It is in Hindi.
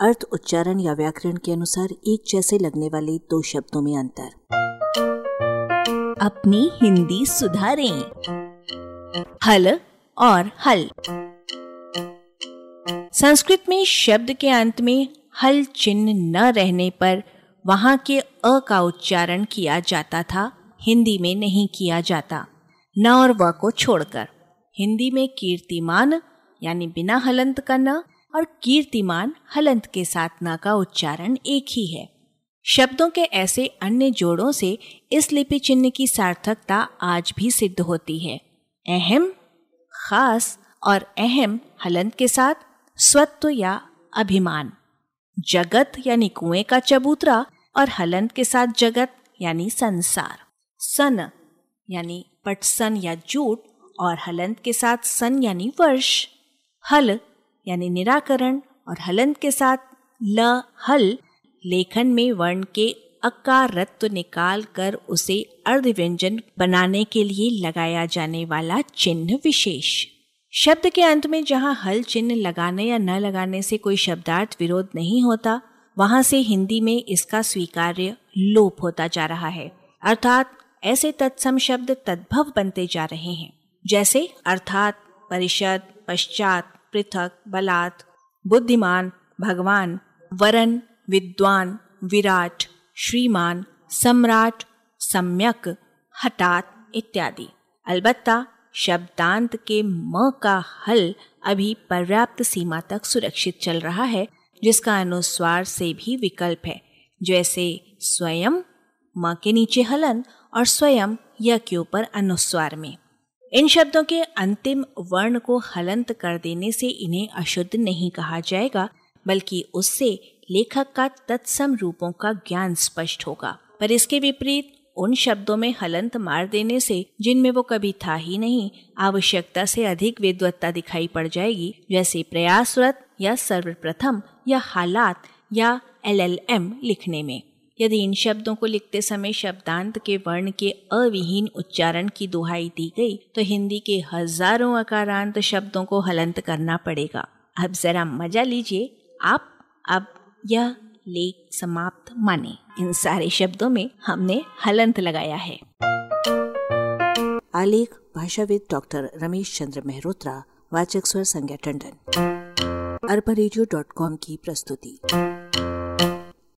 अर्थ, उच्चारण या व्याकरण के अनुसार एक जैसे लगने वाले दो शब्दों में अंतर। अपनी हिंदी सुधारें। हल और हल। संस्कृत में शब्द के अंत में हल चिन्ह न रहने पर वहाँ के अ का उच्चारण किया जाता था, हिंदी में नहीं किया जाता। न और व को छोड़कर। हिंदी में कीर्तिमान, यानी बिना हलंत का न और कीर्तिमान हलंत के साथ न का उच्चारण एक ही है। शब्दों के ऐसे अन्य जोड़ों से इस लिपि चिन्ह की सार्थकता आज भी सिद्ध होती है। अहम, खास और अहम हलंत के साथ स्वत्व या अभिमान। जगत यानी कुएँ का चबूतरा और हलंत के साथ जगत यानी संसार। सन यानी पटसन या जूट और हलंत के साथ सन यानी वर्ष। हल यानी निराकरण और हलंत के साथ ल, हल, लेखन में वर्ण के अकारत्व निकाल कर उसे अर्ध व्यंजन बनाने के लिए लगाया जाने वाला चिन्ह विशेष। शब्द के अंत में जहाँ हल चिन्ह लगाने या न लगाने से कोई शब्दार्थ विरोध नहीं होता, वहाँ से हिंदी में इसका स्वीकार्य लोप होता जा रहा है। अर्थात ऐसे तत्सम शब्द तद्भव बनते जा रहे हैं। जैसे अर्थात, परिषद, पश्चात पृथक, बलात्, बुद्धिमान, भगवान, वरन, विद्वान, विराट, श्रीमान, सम्राट, सम्यक, हठात इत्यादि। अलबत्ता, शब्दांत के म का हल अभी पर्याप्त सीमा तक सुरक्षित चल रहा है, जिसका अनुस्वार से भी विकल्प है। जैसे, स्वयं, म के नीचे हलन और स्वयं, य के ऊपर अनुस्वार में। इन शब्दों के अंतिम वर्ण को हलंत कर देने से इन्हें अशुद्ध नहीं कहा जाएगा, बल्कि उससे लेखक का तत्सम रूपों का ज्ञान स्पष्ट होगा। पर इसके विपरीत, उन शब्दों में हलंत मार देने से, जिनमें वो कभी था ही नहीं, आवश्यकता से अधिक विद्वत्ता दिखाई पड़ जाएगी, जैसे प्रयासरत या सर्वप्रथम या हालात या एलएलएम लिखने में। यदि इन शब्दों को लिखते समय शब्दांत के वर्ण के अविहीन उच्चारण की दुहाई दी गई तो हिंदी के हज़ारों अकारांत शब्दों को हलंत करना पड़ेगा। अब जरा मज़ा लीजिए। आप अब यह लेख समाप्त माने। इन सारे शब्दों में हमने हलंत लगाया है। आलेख, भाषाविद डॉक्टर रमेश चंद्र मेहरोत्रा, वाचक स्वर संज्ञा टंडन। अरबा की प्रस्तुति।